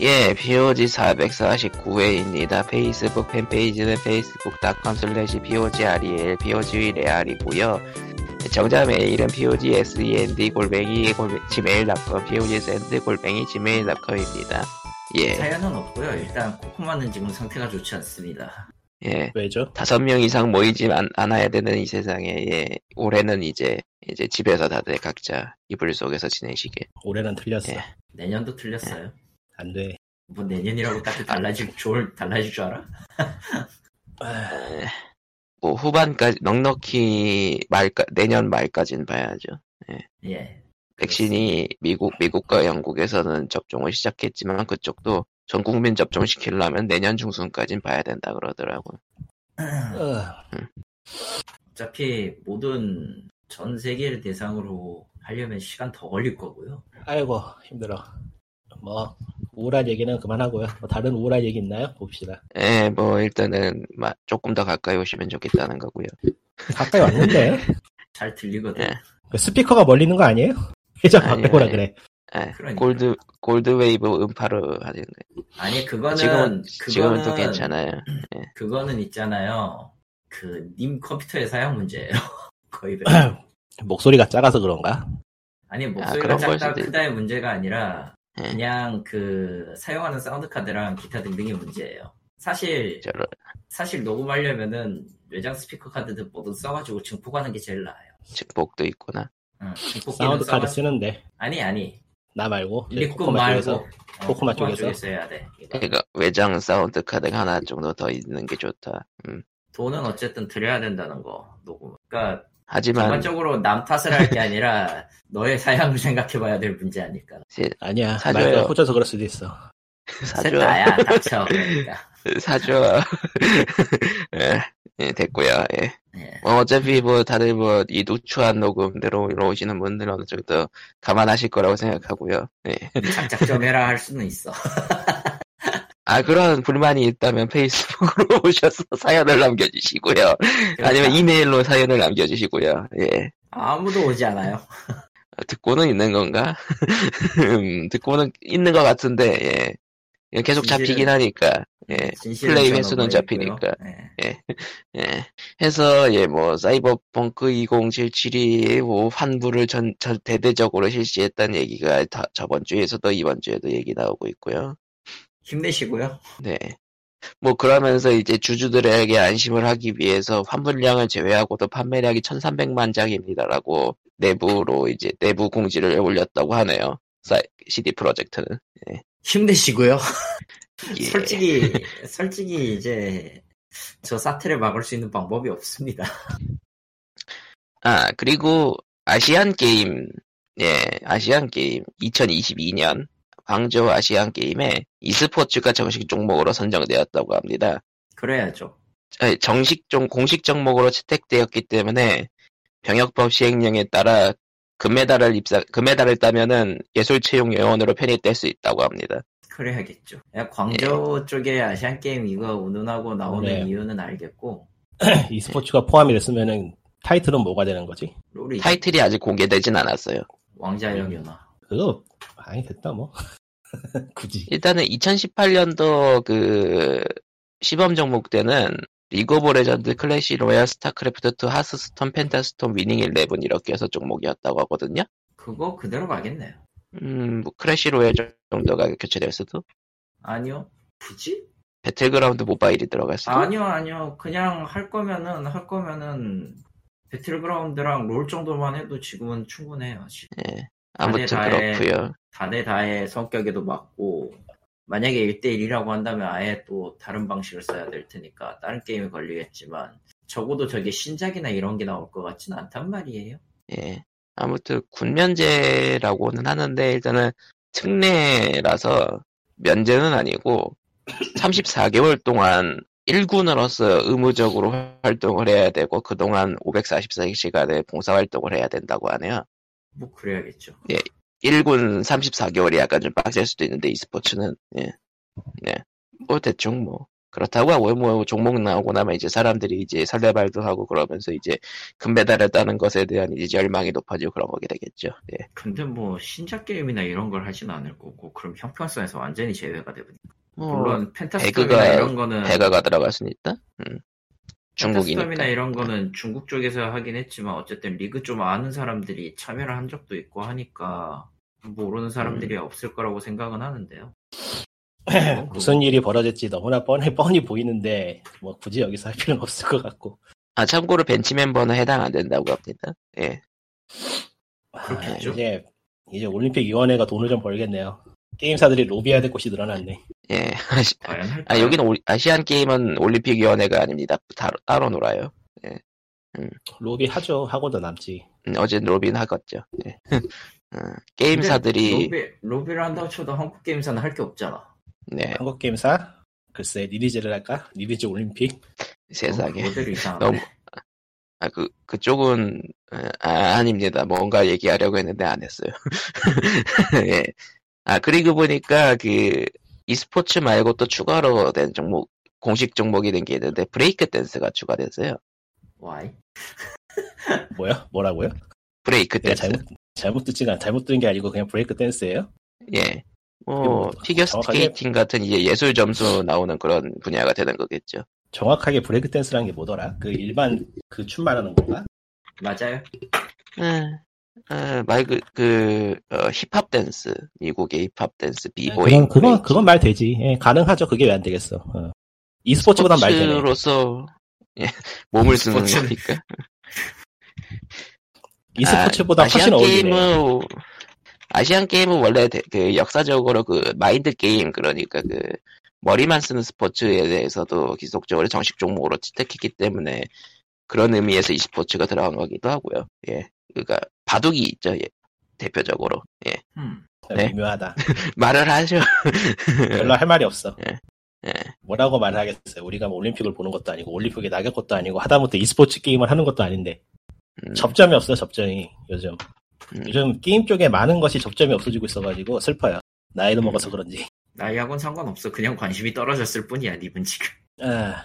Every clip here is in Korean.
예, POG 449회입니다. 페이스북 팬페이지는 facebook.com slash POGREL, POGREAL이고요. 정자 메일은 POGSEND 골뱅이 gmail.com, POGSEND 골뱅이 gmail.com입니다. 예, 사연은 없고요. 일단 코코마는 지금 상태가 좋지 않습니다. 예. 왜죠? 다섯 명 이상 모이지 않, 않아야 되는 이 세상에, 예. 올해는 이제, 이제 집에서 다들 각자 이불 속에서 지내시게. 올해는 틀렸어. 예. 내년도 틀렸어요. 안 돼. 뭐 내년이라고 딱히 달라질 줄 달라질 줄 알아? 에, 뭐 후반까지 넉넉히 말까 내년 말까지는 봐야죠. 예. 백신이 미국 미국과 영국에서는 접종을 시작했지만 그쪽도 전 국민 접종 시키려면 내년 중순까지는 봐야 된다 그러더라고. 어, 어차피 모든 전 세계를 대상으로 하려면 시간 더 걸릴 거고요. 아이고 힘들어. 뭐 우울한 얘기는 그만하고요. 뭐 다른 우울한 얘기 있나요? 봅시다. 예, 뭐 일단은 마- 조금 더 가까이 오시면 좋겠다는 거고요. 가까이 왔는데 잘 들리거든. 예. 그 스피커가 멀리 있는 거 아니에요? 회전 바꾸라. 그래. 예, 그러니까. Gold GoldWave 음파로 하는 거. 아니 그거는 지금은 지금은 또 그거는 괜찮아요. 그거는 있잖아요. 그 님 컴퓨터의 사양 문제예요. 거의 백- 목소리가 작아서 그런가? 아니 그런 목소리가 걸 작다 크다의 문제가 아니라 예. 그냥 그 사용하는 사운드 카드랑 기타 등등의 문제예요. 사실 저런 사실 녹음하려면은 외장 스피커 카드들 모두 써가지고 증폭하는 게 제일 나아요. 직복도 있구나. 응, 사운드 카드 쓰는데 아니 아니 나 말고 코코마 말고 쪽에서 어, 코코마 쪽에서? 해야 돼. 이거. 그러니까 외장 사운드 카드가 하나 정도 더 있는 게 좋다. 음. 돈은 어쨌든 드려야 된다는 거 녹음. 그러니까 하지만 전반적으로 남 탓을 할 게 아니라 너의 사양을 생각해봐야 될 문제 아닐까. 아니야 사줘요. 말가 호져서 그럴 수도 있어. 사줘 셋다야 닥쳐. 그러니까. 사줘. 예, 예, 됐고요. 예. 예. 뭐 어차피 뭐 다들 뭐 이 누추한 녹음대로 오시는 분들은 어느 정도 감안하실 거라고 생각하고요. 예. 작작 좀 해라 할 수는 있어. 아 그런 불만이 있다면 페이스북으로 오셔서 사연을 남겨주시고요. 아니면 이메일로 사연을 남겨주시고요. 예. 아무도 오지 않아요. 듣고는 있는 건가? 음, 듣고는 있는 것 같은데, 예. 예, 계속 잡히긴 하니까, 예. 플레이 횟수는. 잡히니까. 예. 예. 해서, 예, 뭐, 사이버펑크 2077이 뭐, 환불을 전, 전, 대대적으로 실시했다는 얘기가 다, 저번 주에서도 이번 주에도 얘기 나오고 있고요. 힘내시고요. 네. 뭐, 그러면서 이제 주주들에게 안심을 하기 위해서 환불량을 제외하고도 판매량이 1300만 장입니다라고 내부로 이제 내부 공지를 올렸다고 하네요. CD 프로젝트는. 힘내시고요. 예. 솔직히 솔직히 이제 저 사태를 막을 수 있는 방법이 없습니다. 아, 그리고 아시안 게임, 예, 아시안 게임 2022년 광저우 아시안 게임에 e스포츠가 정식 종목으로 선정되었다고 합니다. 그래야죠. 정식 종 공식 종목으로 채택되었기 때문에 병역법 시행령에 따라 금메달을 입사 금메달을 따면은 예술 채용 요원으로 편입될 수 있다고 합니다. 그래야겠죠. 야, 광저우 쪽에 아시안 게임 이거 운운하고 나오는 네. 이유는 알겠고 e스포츠가 포함이 됐으면은 타이틀은 뭐가 되는 거지? 타이틀이 아직 공개되진 않았어요. 왕자의 연화. 그거 아니 됐다 뭐. 굳이. 일단은 2018년도 그 시범 종목 때는 리그 오브 레전드, 클래시 로얄, 스타크래프트 2, 하스스톤, 펜타스톤, 위닝 11 이렇게 해서 종목이었다고 하거든요. 그거 그대로 가겠네요. 음, 뭐 클래시 로얄 정도가 교체될 수도. 아니요. 굳이? 배틀그라운드 모바일이 들어갈 수도. 아니요, 아니요. 그냥 할 거면은 할 거면은 배틀그라운드랑 롤 정도만 해도 지금은 충분해요. 지- 예. 아무튼 다에 그렇고요. 다대다의 성격에도 맞고 만약에 1대1이라고 한다면 아예 또 다른 방식을 써야 될 테니까 다른 게임에 걸리겠지만 적어도 저게 신작이나 이런 게 나올 것 같진 않단 말이에요. 예. 아무튼 군면제라고는 하는데 일단은 특례라서 면제는 아니고 34개월 동안 1군으로서 의무적으로 활동을 해야 되고 그동안 544시간의 봉사활동을 해야 된다고 하네요. 뭐 그래야겠죠. 1군 34개월이 약간 좀 빡셀 수도 있는데 e스포츠는 예. 네. 뭐 대충 뭐 그렇다고 하고 뭐 종목 나오고 나면 이제 사람들이 이제 설레발도 하고 그러면서 이제 금메달을 따는 것에 대한 이제 열망이 높아지고 그런 거게 되겠죠. 예. 근데 뭐 신작 게임이나 이런 걸 하진 않을 거고 그럼 형평성에서 완전히 제외가 되버리. 뭐 물론 펜타스톰이나 배그가- 이런 거는 배가가 들어갈 수는 있다. 음. 중국이니까. 펜타스톰이나 이런 거는 중국 쪽에서 하긴 했지만 어쨌든 리그 좀 아는 사람들이 참여를 한 적도 있고 하니까 모르는 사람들이 없을 거라고 생각은 하는데요. 뭐 무슨 일이 벌어질지 너무나 뻔히 뻔히 보이는데 뭐 굳이 여기서 할 필요는 없을 것 같고. 아 참고로 벤치 멤버는 해당 안 된다고 합니다. 예. 아, 이제 이제 올림픽 위원회가 돈을 좀 벌겠네요. 게임사들이 로비해야 될 곳이 늘어났네. 예. 아시, 과연 할까요? 아 여기는 올- 아시안 게임은 올림픽 위원회가 아닙니다. 따로, 따로 놀아요. 로비 하죠. 하고도 남지. 음, 어제 로빈 하겠죠. 예. 어, 게임사들이 로비, 로비를 한다고 쳐도 한국 게임사는 할 게 없잖아. 네 한국 게임사 글쎄 리리즈를 할까? 리리즈 올림픽. 세상에. 너무- 아 그 그쪽은 어, 아, 아닙니다. 뭔가 얘기하려고 했는데 안 했어요. 예. 아 그리고 보니까 그 e스포츠 말고 또 추가로 된 종목 공식 종목이 된 게 있는데 브레이크 댄스가 추가됐어요. Why? 뭐야? 뭐라고요? 브레이크 댄스. 잘못 잘못 듣지가 잘못 들은 게 아니고 그냥 브레이크 댄스예요? 예. 뭐뭐 피겨 정확하게- 스케이팅 같은 이제 예술 점수 나오는 그런 분야가 되는 거겠죠. 정확하게 브레이크 댄스라는 게 뭐더라? 그 일반 그 춤 말하는 건가? 맞아요. 음, 어, 말그 그 어, 힙합 댄스 미국의 힙합 댄스 비보잉 네, 그건 그건. 그건 말 되지. 예, 가능하죠. 그게 왜 안 되겠어? 어. e스포츠보단 말 되네. 스포츠로서 예, 몸을 쓰는 거니까. e스포츠보다 아, 훨씬 어울리네. 게임은 아시안 게임은 원래 대- 그 역사적으로 그 마인드 게임 그러니까 그 머리만 쓰는 스포츠에 대해서도 기속적으로 정식 종목으로 채택했기 때문에 그런 의미에서 e스포츠가 들어간 거기도 하고요. 예, 그러니까 바둑이 있죠. 예, 대표적으로. 예, 음. 네. 미묘하다. 말을 하죠. 별로 할 말이 없어. 예. 뭐라고 말을 하겠어요. 우리가 뭐 올림픽을 보는 것도 아니고 올림픽에 나갈 것도 아니고 하다못해 e스포츠 게임을 하는 것도 아닌데 음, 접점이 없어요. 접점이 요즘. 음. 요즘 게임 쪽에 많은 것이 접점이 없어지고 있어가지고 슬퍼요. 나이도 음. 먹어서 그런지. 나이하고는 상관없어. 그냥 관심이 떨어졌을 뿐이야, 니분 지금. 아,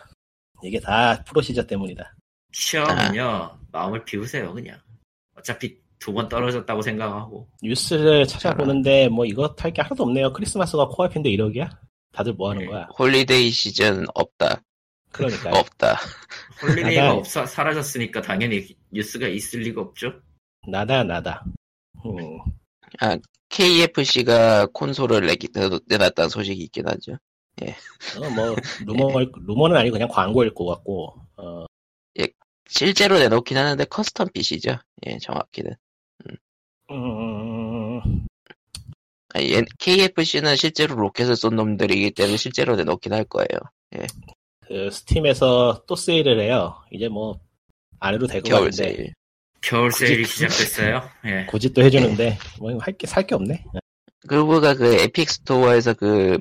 이게 다 procedure 때문이다. 시험은요, 마음을 비우세요, 그냥. 어차피 두 번 떨어졌다고 생각하고. 뉴스를 찾아보는데 뭐 이거 할게 하나도 없네요. 크리스마스가 코앞인데 이러기야? 다들 뭐 하는 네. 거야? holiday 시즌 없다. 그러니까 없다. holiday가 nada. 없어, 사라졌으니까 당연히 뉴스가 있을 리가 없죠. nada nada. 음, KFC가 콘솔을 내기, 내놨다는 소식이 있긴 하죠. 어, 뭐 루머 루머는 아니고 그냥 광고일 것 같고. 어, 실제로 내놓긴 하는데 custom PC죠. 예, 정확히는. 음, 아, 얘- KFC는 실제로 로켓을 쏜 놈들이기 때문에 실제로 내놓긴 할 거예요. 그 스팀에서 또 세일을 해요. 이제 뭐 안 해도 될것 겨울 같은데 세일. 겨울 굳이- 세일이 시작됐어요. 예. 굳이 또 해주는데 뭐할게살게 없네. 그거가 그 에픽 스토어에서 그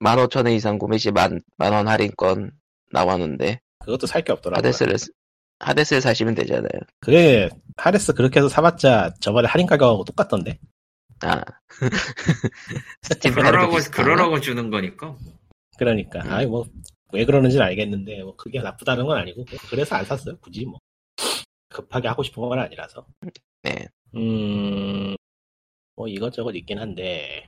15,000원 이상 구매 시 만, 만 원 할인권 나왔는데, 그것도 살 게 없더라고요. 하데스를, 쓰- 하데스를 사시면 되잖아요. 그게 하데스 그렇게 해서 사봤자 저번에 할인 가격하고 똑같던데. 아. 그러라고? 그러라고 주는 거니까. 그러니까 음. 아이 뭐왜 그러는지는 알겠는데 뭐 그게 나쁘다는 건 아니고 그래서 안 샀어요. 굳이 뭐 급하게 하고 싶은 건 아니라서. 네. 음, 뭐 이것저것 있긴 한데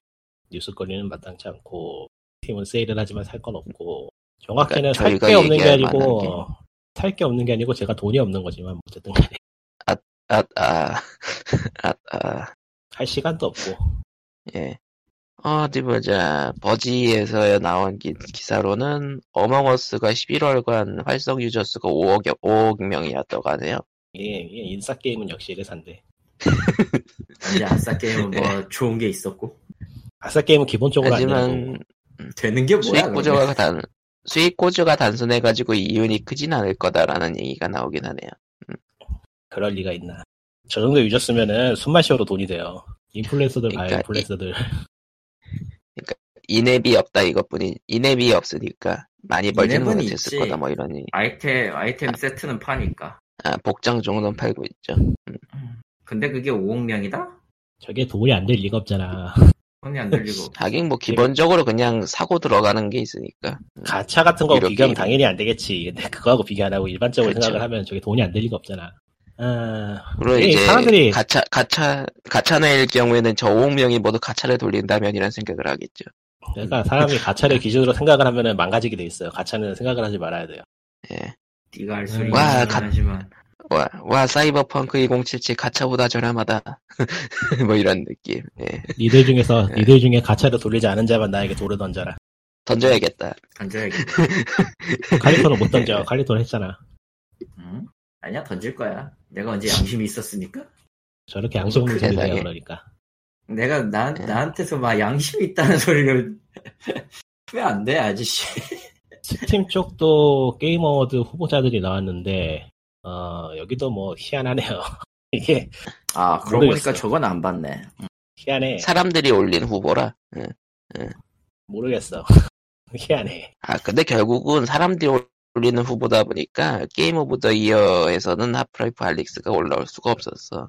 뉴스거리는 마땅치 않고 팀은 세일을 하지만 살 건 없고 정확히는 그러니까 살 저희가 게 없는 게 아니고 살 게 없는 게 아니고 제가 돈이 없는 거지만 뭐 어쨌든 간에 아, 아, 아, 아, 할 시간도 없고 예. 어디 보자. 버지에서 나온 기, 기사로는 어몽어스가 11월간 활성 유저 수가 5억, 5억 명이었다고 하네요. 이게, 이게 인싸 게임은 역시 이래산데 이제 아싸 게임은 네. 뭐 좋은 게 있었고. 아싸 게임은 기본적으로 하지만 되는 게 뭐야, 수익? 구조가 단, 수익 구조가 단순해가지고 이윤이 크진 않을 거다라는 얘기가 나오긴 하네요. 그럴 리가 있나 저 정도 유저쓰면은 숨만 쉬어도 돈이 돼요 인플루언서들 봐요 그러니까 인플루언서들 인앱이 없다 이것뿐이, 인앱이 없으니까 많이 벌지는 못했을. 거다 뭐 이러니. 아이템, 아이템 세트는 파니까. 아, 복장 정도는 팔고 있죠. 근데 그게 5억 명이다? 저게 돈이 안 될 리가 없잖아 손이 안 들리고. 하긴 뭐 기본적으로 그냥 사고 들어가는 게 있으니까. 가차 같은 거 비교하면 게임. 당연히 안 되겠지. 근데 그거하고 비교 안 하고 일반적으로 그렇죠. 생각을 하면 저게 돈이 안될 리가 없잖아. 어, 그리고 이제 사람들이 가차 가차 가차내일 경우에는 저 5억 명이 모두 가차를 돌린다면 이런 생각을 하겠죠. 그러니까 사람이 가차를 기준으로 생각을 하면은 망가지게 돼 있어요. 가차는 생각을 하지 말아야 돼요. 예. 네가 할 와, 소리는 가- 하지만 와, 와 사이버펑크 2077 가차보다 저렴하다. 뭐 이런 느낌. 예. 니들 중에서 네. 니들 중에 가차를 돌리지 않은 자만 나에게 돌을 던져라. 던져야겠다. 던져야겠다. 칼리토는 못 던져. 칼리토는 했잖아. 응? 아니야 던질 거야. 내가 언제 양심이 있었으니까? 저렇게 양심 없는 소리 세상에. 해요 그러니까. 내가 나 네. 나한테서 막 양심이 있다는 소리를 왜 안 돼 아저씨? 스팀 쪽도 게임 award 후보자들이 나왔는데 어 여기도 뭐 희한하네요. 이게 아 그러고 모르겠어. 보니까 저건 안 봤네. 희한해. 사람들이 올린 후보라. 예. 모르겠어. 희한해. 아 근데 결국은 사람들이 올리는 후보다 보니까 game of the year에서는 하프라이프 알릭스가 올라올 수가 없었어.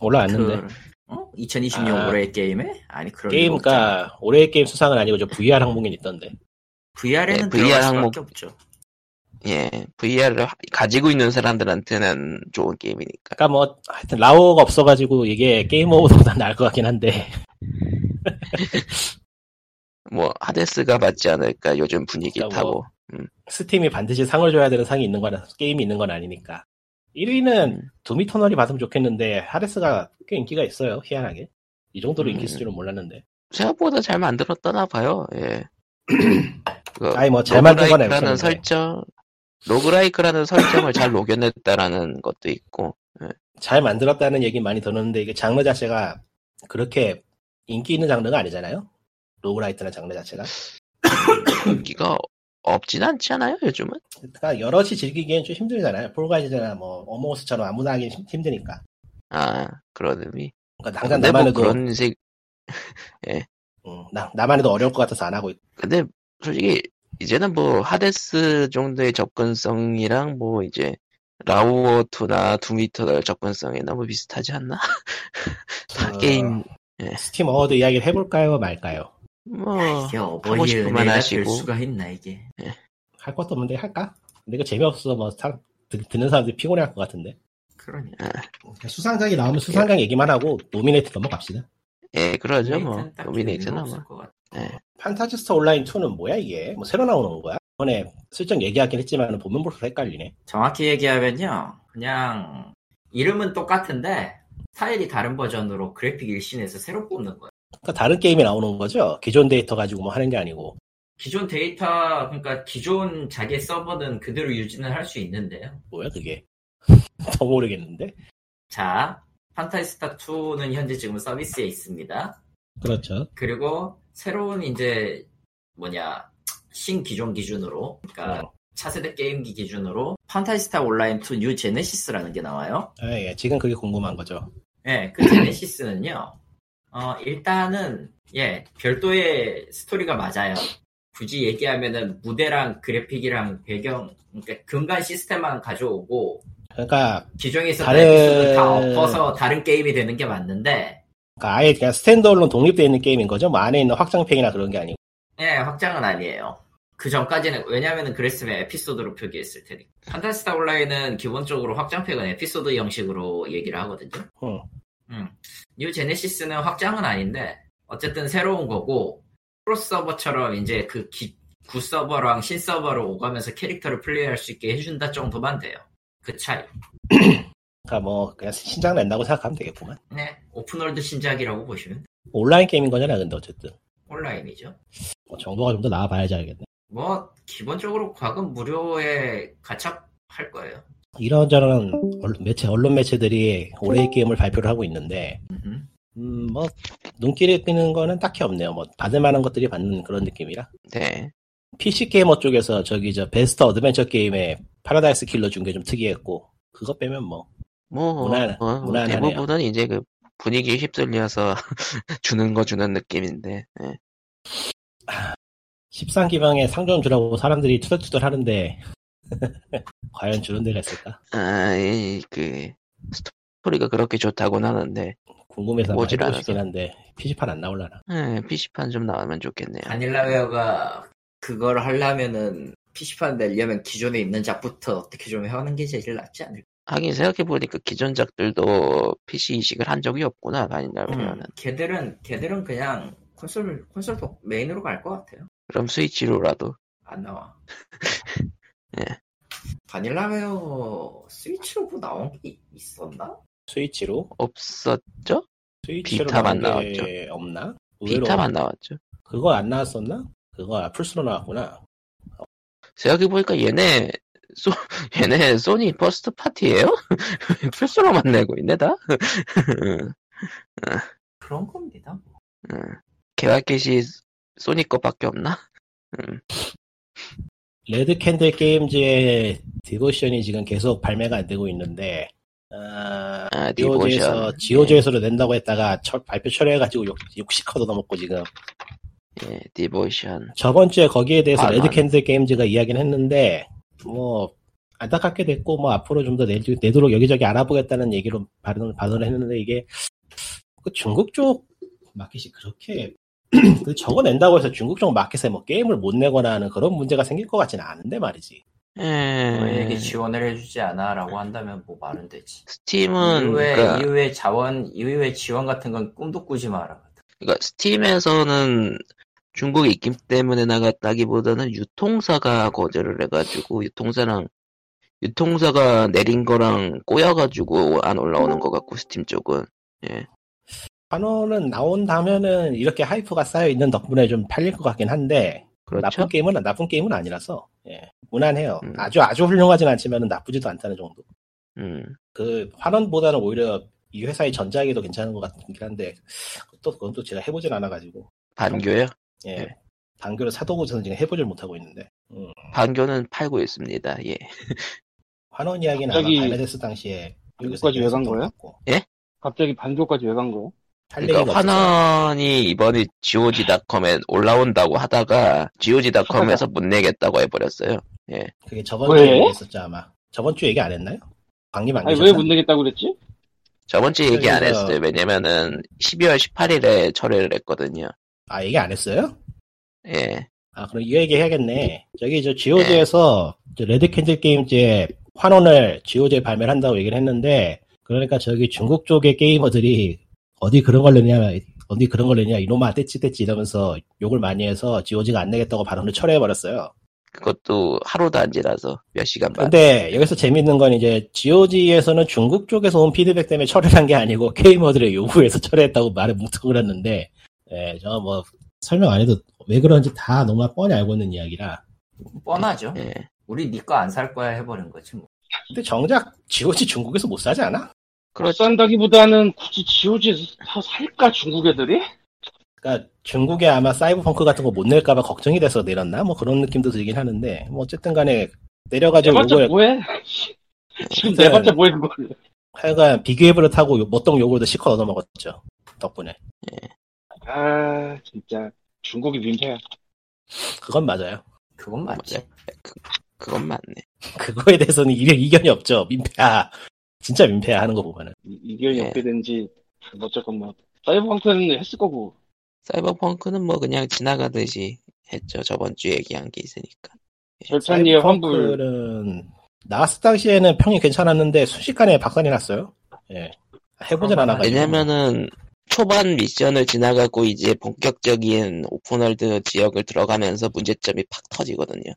올라왔는데 그, 어? 2020년 아. 올해 게임에? 아니 그런 게임 리가 없잖아. 그러니까 올해의 게임 수상은 아니고 저 VR 항목에 있던데. VR에는 네, 들어갈 VR 수밖에 항목. 없죠. 예, VR을 가지고 있는 사람들한테는 좋은 게임이니까. 그러니까 뭐 하여튼 라오가 없어가지고 이게 게임 오버보다 나을 것 같긴 한데 뭐 하데스가 맞지 않을까 요즘 분위기 그러니까 뭐, 타고. 스팀이 반드시 상을 줘야 되는 상이 있는 거나 게임이 있는 건 아니니까. 1위는 음. 두미터널이 받으면 좋겠는데 하데스가 꽤 인기가 있어요. 희한하게. 이 정도로 인기 음. 있을 줄은 몰랐는데. 생각보다 잘 만들었다나 봐요. 예. 그 아니 뭐 잘 만든 건 로그라이크라는 알겠는데. 설정, 로그라이크라는 설정을 잘 녹여냈다라는 것도 있고. 잘 만들었다는 얘기 많이 들었는데 이게 장르 자체가 그렇게 인기 있는 장르가 아니잖아요. roguelite나 장르 자체가. 인기가 없진 않지 않아요 요즘은? 그러니까 여럿이 즐기기엔 좀 힘들잖아요. 폴가이즈나 뭐 어몽어스처럼 아무나 하기 힘- 힘드니까. 아 그런 의미. 그러니까 당장 근데 나만 뭐 해도 그런 색. 음, 나, 나만 해도 어려울 것 같아서 안 하고 있- 근데 솔직히 이제는 뭐 하데스 정도의 접근성이랑 뭐 이제 라우어2나 두미터널 접근성이 너무 비슷하지 않나? 다 어, 게임 스팀 어워드 이야기를 해볼까요 말까요? 뭐 이게 하고 어버이의 싶으면 은혜가 될 하시고. 수가 있나 이게. 할 것도 없는데 할까? 근데 이거 재미없어 뭐 사- 듣- 듣는 사람들이 피곤해 할 것 같은데 그러니까. 수상작이 나오면 수상작 얘기만 하고 노미네이트 넘어갑시다 예 그러죠 뭐 노미네이트는 뭐 없을 것 같아. 예. 판타지스타 온라인 2는 뭐야 이게? 뭐 새로 나오는 거야? 이번에 슬쩍 얘기하긴 했지만 보면 볼수록 헷갈리네 정확히 얘기하면요, 그냥 이름은 똑같은데 스타일이 다른 버전으로 그래픽 일신에서 새로 뽑는 거예요. 그러니까 다른 게임이 나오는 거죠? 기존 데이터 가지고 뭐 하는 게 아니고 기존 데이터, 그러니까 기존 자기 서버는 그대로 유지는 할 수 있는데요. 뭐야 그게? 더 모르겠는데 자, 판타지스타 2는 현재 지금 서비스에 있습니다. 그렇죠 그리고 새로운 이제 뭐냐 신 기존 기준으로, 그러니까 어. 차세대 게임기 기준으로 판타지스타 온라인 2 뉴 제네시스라는 게 나와요. 아, 예, 지금 그게 궁금한 거죠 네, 그 제네시스는요. 어, 일단은 예, 별도의 스토리가 맞아요. 굳이 얘기하면은 무대랑 그래픽이랑 배경, 그러니까 근간 시스템만 가져오고 그러니까, 기존에 있었던 다른- 다 엎어서 다른 게임이 되는 게 맞는데, 그러니까 아예 그냥 standalone 독립되어 있는 게임인 거죠? 뭐 안에 있는 확장팩이나 그런 게 아니고 예, 확장은 아니에요. 그 전까지는 왜냐면은 그랬으면 에피소드로 표기했을 테니까. 판타지스타 온라인은 기본적으로 확장팩은 에피소드 형식으로 얘기를 하거든요. 응. 음. 뉴 제네시스는 확장은 아닌데 어쨌든 새로운 거고 프로 서버처럼 이제 그 기, 구 서버랑 신 서버를 오가면서 캐릭터를 플레이할 수 있게 해준다 정도만 돼요. 그 차이. 그러니까 뭐 그냥 신작 낸다고 생각하면 되겠구만 네, open world 신작이라고 보시면. 온라인 게임인 거잖아 근데 어쨌든 온라인이죠. 뭐 정보가 좀 더 나와봐야지 알겠네 뭐 기본적으로 과금 무료에 가챠 할 거예요. 이런저런 언론 매체 언론 매체들이 올해의 게임을 발표를 하고 있는데. 음 뭐 눈길에 띄는 거는 딱히 없네요 뭐 받을 만한 것들이 받는 그런 느낌이라 네. PC Gamer 쪽에서 저기 저 best adventure game에 파라다이스 킬러 준 게 좀 특이했고 그거 빼면 뭐 뭐 무난- 어, 무난하네요. 대부분은 이제 그 분위기에 휩쓸려서 주는 거 주는 느낌인데 예. 13기병에 상점 주라고 사람들이 투덜투덜 하는데 과연 주는 데가 있을까? 아, 이, 그 소리가 그렇게 좋다고는 하는데 궁금해서 않아서. 싶긴 한데 PC판 안 나올라나? 예, PC판 좀 나오면 좋겠네요. 바닐라웨어가 그걸 하려면은 PC판 내려면 기존에 있는 작부터 어떻게 좀 해오는 게 제일 낫지 않을까? 하긴 생각해보니까 기존 작들도 PC 이식을 한 적이 없구나, 바닐라웨어는. 걔들은 걔들은 그냥 콘솔 콘솔 도 메인으로 갈 것 같아요. 그럼 스위치로라도. 안 나와. 예. 바닐라웨어 스위치로 뭐 나온 게 있었나? 스위치로? 없었죠? 스위치로 비타만 게 없나? 의외로 비타만 나왔죠. 그거 안 나왔었나? 그거 플스로 나왔구나. 생각해보니까 얘네, 소, 얘네 소니 first party예요 플스로만 내고 있네, 다? 그런 겁니다. 음. 개발kit이 소니 거밖에 없나? 음. 레드 캔들 게임즈의 디보션이 지금 계속 발매가 안 되고 있는데 아, 아, GOG에서 Devotion. GOG에서로 낸다고 했다가 철- 발표 철회해가지고 욕, 욕식커도 넘었고 지금 예, Devotion. 저번 주에 거기에 대해서 아, Red 난- Candle Games가 이야기는 했는데 뭐 안타깝게 됐고 뭐 앞으로 좀 더 내도록 여기저기 알아보겠다는 얘기로 발언을 발언을 했는데 이게 그 중국 쪽 마켓이 그렇게 그 저거 낸다고 해서 중국 쪽 마켓에 뭐 게임을 못 내거나 하는 그런 문제가 생길 것 같지는 않은데 말이지. 너에게 예, 지원을 해주지 않아라고 한다면 뭐 말은 되지. Steam은, 이후에 그러니까, 이후에 자원 이후에 지원 같은 건 꿈도 꾸지 마라. 그러니까 Steam에서는 중국 입김 때문에 나갔다기보다는 유통사가 거절을 해가지고 유통사랑 유통사가 내린 거랑 꼬여가지고 안 올라오는 것 같고 스팀 쪽은. 예. 환원은 나온다면은 이렇게 hype가 쌓여 있는 덕분에 좀 팔릴 것 같긴 한데 그렇죠. 나쁜 게임은 나쁜 게임은 아니라서 예, 무난해요. 음. 아주 아주 훌륭하진 않지만 나쁘지도 않다는 정도. 음. 그 환원보다는 오히려 이 회사의 전작이 더 괜찮은 것 같긴 한데 또 그건 또 제가 해보진 않아가지고. 반교요 예 네. 단교를 사도고에서는 지금 해보질 못하고 있는데 음, 반교는 팔고 있습니다 예 환원 이야기는 갑자기 아마 발매됐을 당시에 여기까지 왜간 있었던 것 거예요? 같고 갑자기 반교까지 왜 간 거예요? 할 그러니까. 환원이 이번에 GOG.com에 올라온다고 하다가 GOG.com에서 못 내겠다고 해버렸어요 그게 저번 왜? 주에 얘기했었죠 아마 저번 주에 얘기 안 했나요? 강림 안 아니? 왜 못 내겠다고 그랬지? 저번 주에 얘기 안 했어요 왜냐면은 12월 18일에 철회를 했거든요 아 얘기 안 했어요? 예 아, 그럼 이 얘기 해야겠네. 저기, 저, GOG에서, Red Candle Games의 환원을 GOG에 발매를 한다고 얘기를 했는데, 그러니까 저기 중국 쪽의 게이머들이 어디 그런 걸 내냐, 어디 그런 걸 내냐, 이놈아, 떼찌 떼찌 이러면서 욕을 많이 해서 GOG가 안 내겠다고 발언을 철회해버렸어요. 그것도 하루도 안 지나서 몇 시간 반 근데 여기서 재밌는 건 이제 GOG에서는 중국 쪽에서 온 피드백 때문에 철회한 게 아니고 게이머들의 요구에서 철회했다고 말을 뭉텅을 했는데, 예, 저 뭐, 설명 안 해도 왜 그런지 다 너무 뻔히 알고 있는 이야기라. 뻔하죠. 예. 우리 니 거 안 살 거야 해버린 거지 뭐. 근데 정작 GOG 중국에서 못 사지 않아? 못 그렇죠 산다기보다는 굳이 GOG에서 다 살까 중국 애들이? 그러니까 중국에 아마 사이버펑크 같은 거 못 낼까봐 걱정이 돼서 내렸나? 뭐 그런 느낌도 들긴 하는데 뭐 어쨌든 간에 내려가지고 요걸 뭐해? 지금 하여튼 내봤자 뭐해 그걸 하여간 비교해버릇 하고 못동 요구도 실컷 얻어먹었죠 덕분에 아 진짜. 중국이 민폐야. 그건 맞아요. 그건 맞지. 그건 맞네. 그거에 대해서는 이- 이견이 없죠. 민폐야. 진짜 민폐야 하는 거 보면은. 이- 이견이 예. 어떻게 되는지 어쨌건 뭐 사이버펑크는 했을 거고. 사이버펑크는 뭐 그냥 지나가듯이 했죠. 저번 주에 얘기한 게 있으니까. 절찬리의 환불. 사이버펑크는 나왔을 당시에는 평이 괜찮았는데 순식간에 박살이 났어요. 예. 해보진 그런 않아가지고. 왜냐면은 초반 미션을 지나가고 이제 본격적인 open world 지역을 들어가면서 문제점이 팍 터지거든요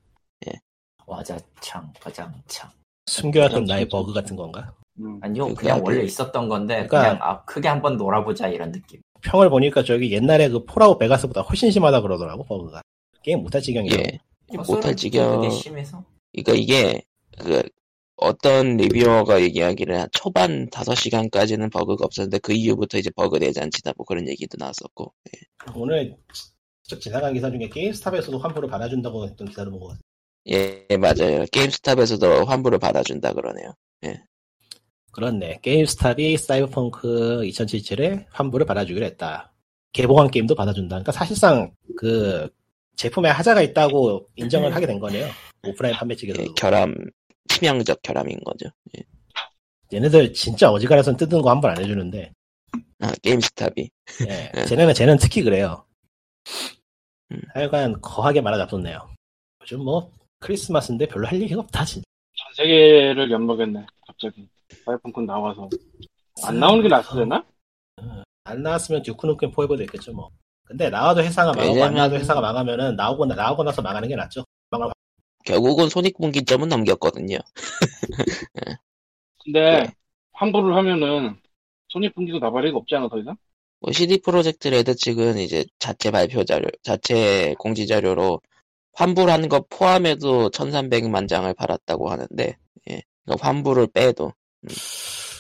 와자창, 와장창. 숨겨왔던. 나의 버그 같은 건가 음. 아니요, 그 그냥 그- 원래 있었던 건데 그러니까- 그냥 아, 크게 한번 놀아보자 이런 느낌. 평을 보니까 저기 옛날에 그 Fallout Vegas보다 훨씬 심하다 그러더라고 버그가 게임 못할 지경이라고 예 못할 콘솔은 지경 그게 심해서. 그러니까 이게 그 어떤 리뷰어가 얘기하기를 한 초반 5시간까지는 버그가 없었는데 그 이후부터 이제 버그 대잔치다 뭐 그런 얘기도 나왔었고. 예. 오늘 쭉 지나간 기사 중에 게임스탑에서도 환불을 받아준다고 했던 기사를 본것 같아요. 예, 예, 맞아요. 게임스탑에서도 환불을 받아준다 그러네요. 그렇네. 게임스탑이 사이버펑크 2077에 환불을 받아주기로 했다. 개봉한 게임도 받아준다. 그러니까 사실상 그 제품에 하자가 있다고 인정을 하게 된 거네요. 오프라인 판매 예, 측에서도. 결함 치명적 결함인 거죠 예. 얘네들 진짜 어지간해선 뜯는 거 한 번 안 해주는데 아, 게임스탑이. 예, 예. 쟤네는 쟤는 특히 그래요. 음. 하여간 거하게 말아잡섰네요. 요즘 뭐 크리스마스인데 별로 할 얘기가 없다 진짜. 전 세계를 엿먹였네. 갑자기. 파이펑크 나와서. 안 나오는 게 낫으려나? 안 나왔으면 듀크누kem 포에버 됐겠죠 뭐. 근데 나와도 회사가 망하고 안 왜냐면- 나와도 회사가 망하면은 나오고 나- 나오고 나서 망하는 게 낫죠. 망할 결국은 손익분기점은 넘겼거든요. 근데 네. 환불을 하면은 손익분기도 나발이고 없지 않아 더 이상? 뭐 CD Projekt Red 측은 이제 자체 발표 자료, 자체 공지 자료로 환불한 것 포함해도 1300만 장을 팔았다고 하는데, 예. 그러니까 환불을 빼도.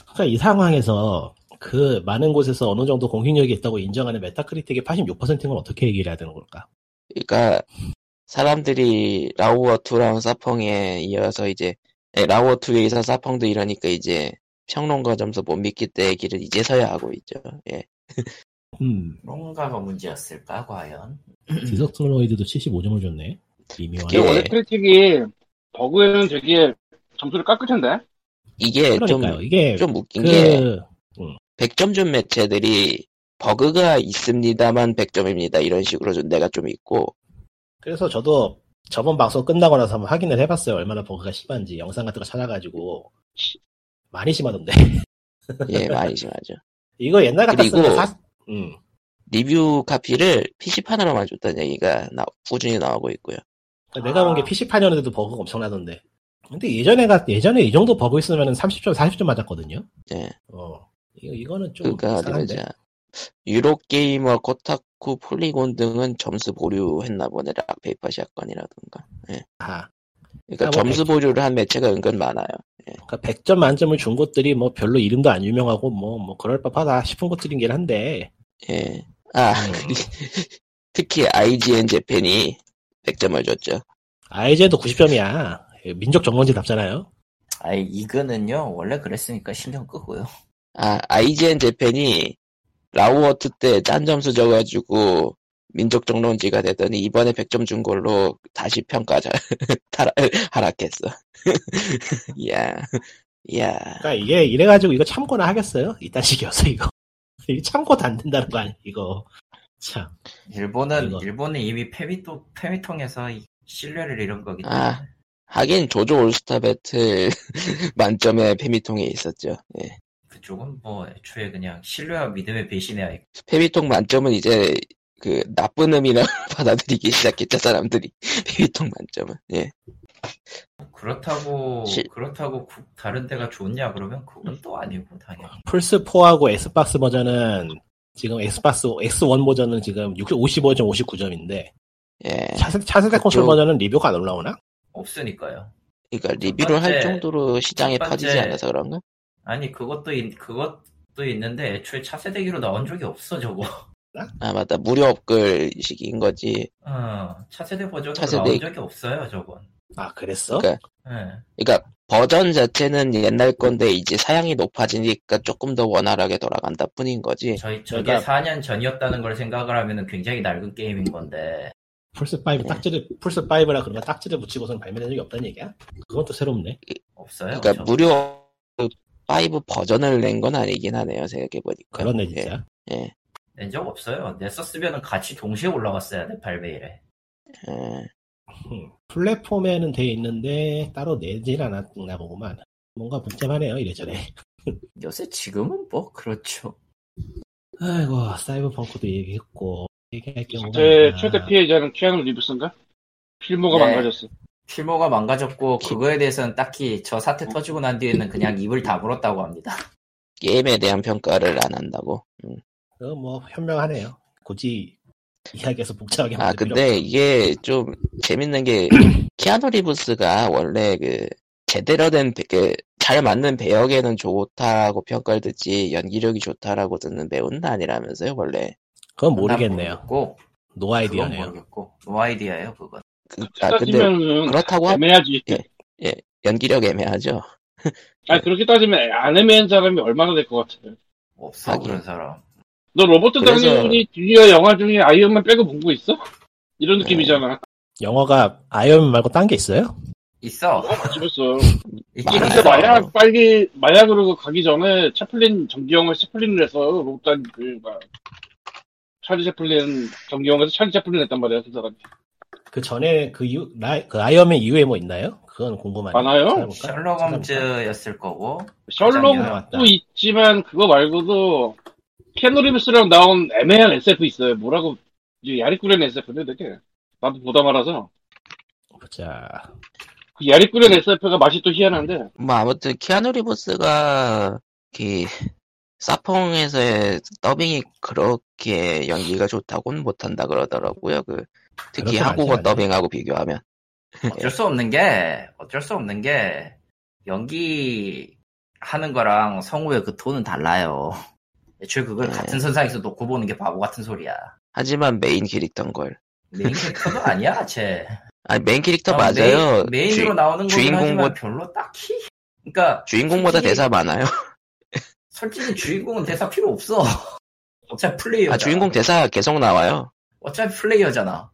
그러니까 이 상황에서 그 많은 곳에서 어느 정도 공신력이 있다고 인정하는 Metacritic의 86%인 건 어떻게 얘기를 해야 되는 걸까? 그러니까 사람들이 라우어2랑 사펑에 이어서 이제, 예, 라우어2에 이어서 사펑도 이러니까 이제 평론가 점수 못 믿기 때 얘기를 이제서야 하고 있죠. 예. 음, 뭔가가 문제였을까 과연? 디석트로이드도 75점을 줬네. 미묘한. 그게- 원래 크리틱이 버그에는 되게 점수를 깎을 텐데. 이게 그러니까요. 좀, 이게 좀 웃긴 게, 그 100점 준 매체들이 버그가 있습니다만 100점입니다. 이런 식으로 준 데가 좀 있고, 그래서 저도 저번 방송 끝나고 나서 한번 확인을 해봤어요. 얼마나 버그가 심한지 영상 같은 거 찾아가지고 많이 심하던데. 예, 많이 심하죠. 이거 옛날 같았으면 그리고- 사... 음. 리뷰 카피를 PC판으로만 줬다는 얘기가 나- 꾸준히 나오고 있고요. 내가 본게 PC판이었는데도 버그가 엄청나던데. 근데 예전에가 예전에 이 정도 버그 있으면 30점, 40점 맞았거든요. 예. 어. 이거 이거는 좀 그니까, 이상한데. 보자. Eurogamer, Kotaku, Polygon 등은 점수 보류했나 보네. Rock Paper Shotgun이라든가. 아, 그러니까 아, 뭐 점수 보류를 한 매체가 은근 많아요. 그러니까 100점 만점을 준 곳들이 뭐 별로 이름도 안 유명하고 뭐, 뭐 그럴 법하다 싶은 곳들이긴 한데. 예. 아, 음. 특히 IGN 재팬이 100점을 줬죠. IGN도 90점이야. 민족 정론지 답잖아요. 아이 이거는요 원래 그랬으니까 신경 끄고요. 아, IGN 재팬이 라우어트 때 짠 점수 줘가지고 민족 정론지가 되더니 이번에 100점 준 걸로 다시 평가 잘 하락했어. 이야, 이야. 그러니까 이게 이래가지고 이거 참고나 하겠어요? 이딴 식이어서 이거. 이게 참고도 안 된다는 거 아니야, 이거. 참. 일본은 이거. 일본은 이미 페미통 페미통에서 이 신뢰를 잃은 거기 때문에 아. 하긴 조조 올스타 배틀 만점에 패미통에 있었죠. 예. 그쪽은 뭐 애초에 그냥 신뢰와 믿음의 배신해야 있고 패미통 만점은 이제 그 나쁜 의미나 받아들이기 시작했죠 사람들이 패미통 만점은. 예. 그렇다고 시- 그렇다고 구- 다른 데가 좋냐 그러면 그건 또 아니고 당연히 플스 4하고 Xbox 버전은 지금 Xbox X1 버전은 지금 55점 59점인데 예. 차세, 차세대 콘솔 그쪽- 버전은 리뷰가 안 올라오나? 없으니까요. 그러니까 리뷰를 할 번째- 정도로 시장에 번째- 않아서 그런가? 아니 그것도 있, 그것도 있는데 애초에 차세대기로 나온 적이 없어 저거. 아 맞다 무료 업글 시기인 거지. 어, 차세대 버전으로 차세대- 나온 적이 없어요 저건. 아, 그랬어? 그러니까 예. 그러니까 버전 자체는 옛날 건데 이제 사양이 높아지니까 조금 더 원활하게 돌아간다 뿐인 거지. 저희 저게 그러니까- 4년 전이었다는 걸 생각을 하면은 굉장히 낡은 게임인 건데 플스5 딱지를, 플스 5라 그런 거 딱지를 붙이고선 발매된 적이 없다는 얘기야? 그건 또 새롭네. 없어요. 그러니까 저거. 무료 5 버전을 낸 건 아니긴 하네요 생각해 보니까. 그렇네, 진짜. 예. 낸적 없어요. 냈었으면은 같이 동시에 올라갔어야 돼 발매일에. 예. 음, 플랫폼에는 돼 있는데 따로 내질 않았나 보구만. 뭔가 복잡하네요, 이래저래. 요새 지금은 뭐 그렇죠. 아이고, 사이버펑크도 얘기했고, 얘기할 게 뭐가 제. 최대 피해자는 키아누 리브스인가? 필모가 네. 망가졌어. 필모가 망가졌고 그거에 대해서는 딱히 저 사태 터지고 난 뒤에는 그냥 입을 다물었다고 합니다. 게임에 대한 평가를 안 한다고. 음. 그거 뭐, 현명하네요. 굳이 이야기해서 복잡하게 아 근데 이게 좀 재밌는 게 키아누 리브스가 원래 그 제대로 된그잘 맞는 배역에는 좋다고 평가를 듣지 연기력이 좋다라고 듣는 배우는 아니라면서요 원래. 그건 모르겠네요. 모르겠고, 노 그건 아이디어네요. 모르겠고 노 아이디어예요 그건. 그, 아 근데 따지면은 그렇다고 하, 애매하지. 예. 연기력 애매하죠. 아니 그렇게 따지면 안 애매한 사람이 얼마나 될 것 같아. 없어 하긴. 그런 사람. 너 로버트 그래서- 다니엘이 주니어 영화 중에 아이언맨 빼고 본 거 있어? 이런 느낌이잖아. 영어가 아이언 말고 딴 게 있어요? 있어. 맛집했어. 있긴 많아요. 근데 있어. 마약 빨리 마약으로 가기 전에 채플린 정기영을 채플린을 해서 로단 그 막, 찰리 채플린 전기영화에서 찰리 채플린 했단 말이야 그 사람이. 그 전에 그 이후 라, 그 아이언맨 이후에 뭐 있나요? 그건 궁금하네. 많아요? 셜록? 홈즈였을 거고. 셜록도 있지만 그거 말고도 키아누 리브스랑 나온 애매한 SF 있어요. 뭐라고 이제 야리꾸렌 SF인데 되게 나도 보다 말아서 보자. 그 야리꾸렌 SF가 맛이 또 희한한데 뭐 아무튼 키아누 리브스가 그 사펑에서의 더빙이 그렇게 연기가 좋다고는 못한다 그러더라고요. 그 특히 한국어. 더빙하고 비교하면 어쩔 수 없는 게, 어쩔 수 없는 게, 연기 하는 거랑 성우의 그 톤은 달라요. 애초에 그걸 네. 같은 선상에서 놓고 보는 게 바보 같은 소리야. 하지만 메인 캐릭터인 걸. 메인 캐릭터도 아니야, 쟤. 아니 메인 캐릭터 어, 맞아요. 메인, 메인으로 주, 나오는 하지만 별로 딱히. 그러니까 주인공보다 솔직히- 대사 많아요. 솔직히 주인공은 대사 필요 없어. 어차피 플레이어잖아. 아 주인공 대사 계속 나와요. 어차피 플레이어잖아.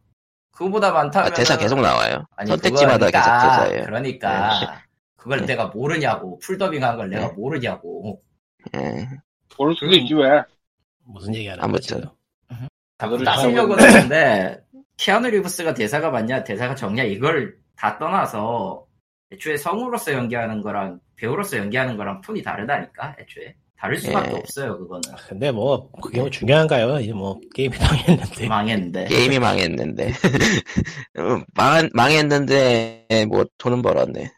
그거보다 많다면 아, 대사 계속 나와요. 아니, 선택지마다 그거 계속 그러니까, 대사예요. 그러니까 그걸 네. 내가 모르냐고 풀더빙한 걸 내가 네. 모르냐고. 예. 모를 수도 있지 왜? 무슨 얘기하는 아무튼. 거지? 따지려고 했는데 키아누 리브스가 대사가 맞냐 대사가 적냐 이걸 다 떠나서 애초에 성우로서 연기하는 거랑 배우로서 연기하는 거랑 톤이 다르다니까 애초에 다를 수밖에 예. 없어요 그거는 근데 뭐 그게 뭐 중요한가요? 이제 뭐 게임이 당했는데. 망했는데 게임이 망했는데 어, 망 망했는데 뭐 돈은 벌었네.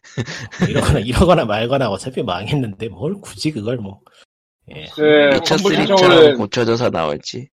이러거나 이러거나 말거나 어차피 망했는데 뭘 굳이 그걸 뭐. 예. 그 환불 미쳤으리처럼 신청을 고쳐져서 나올지.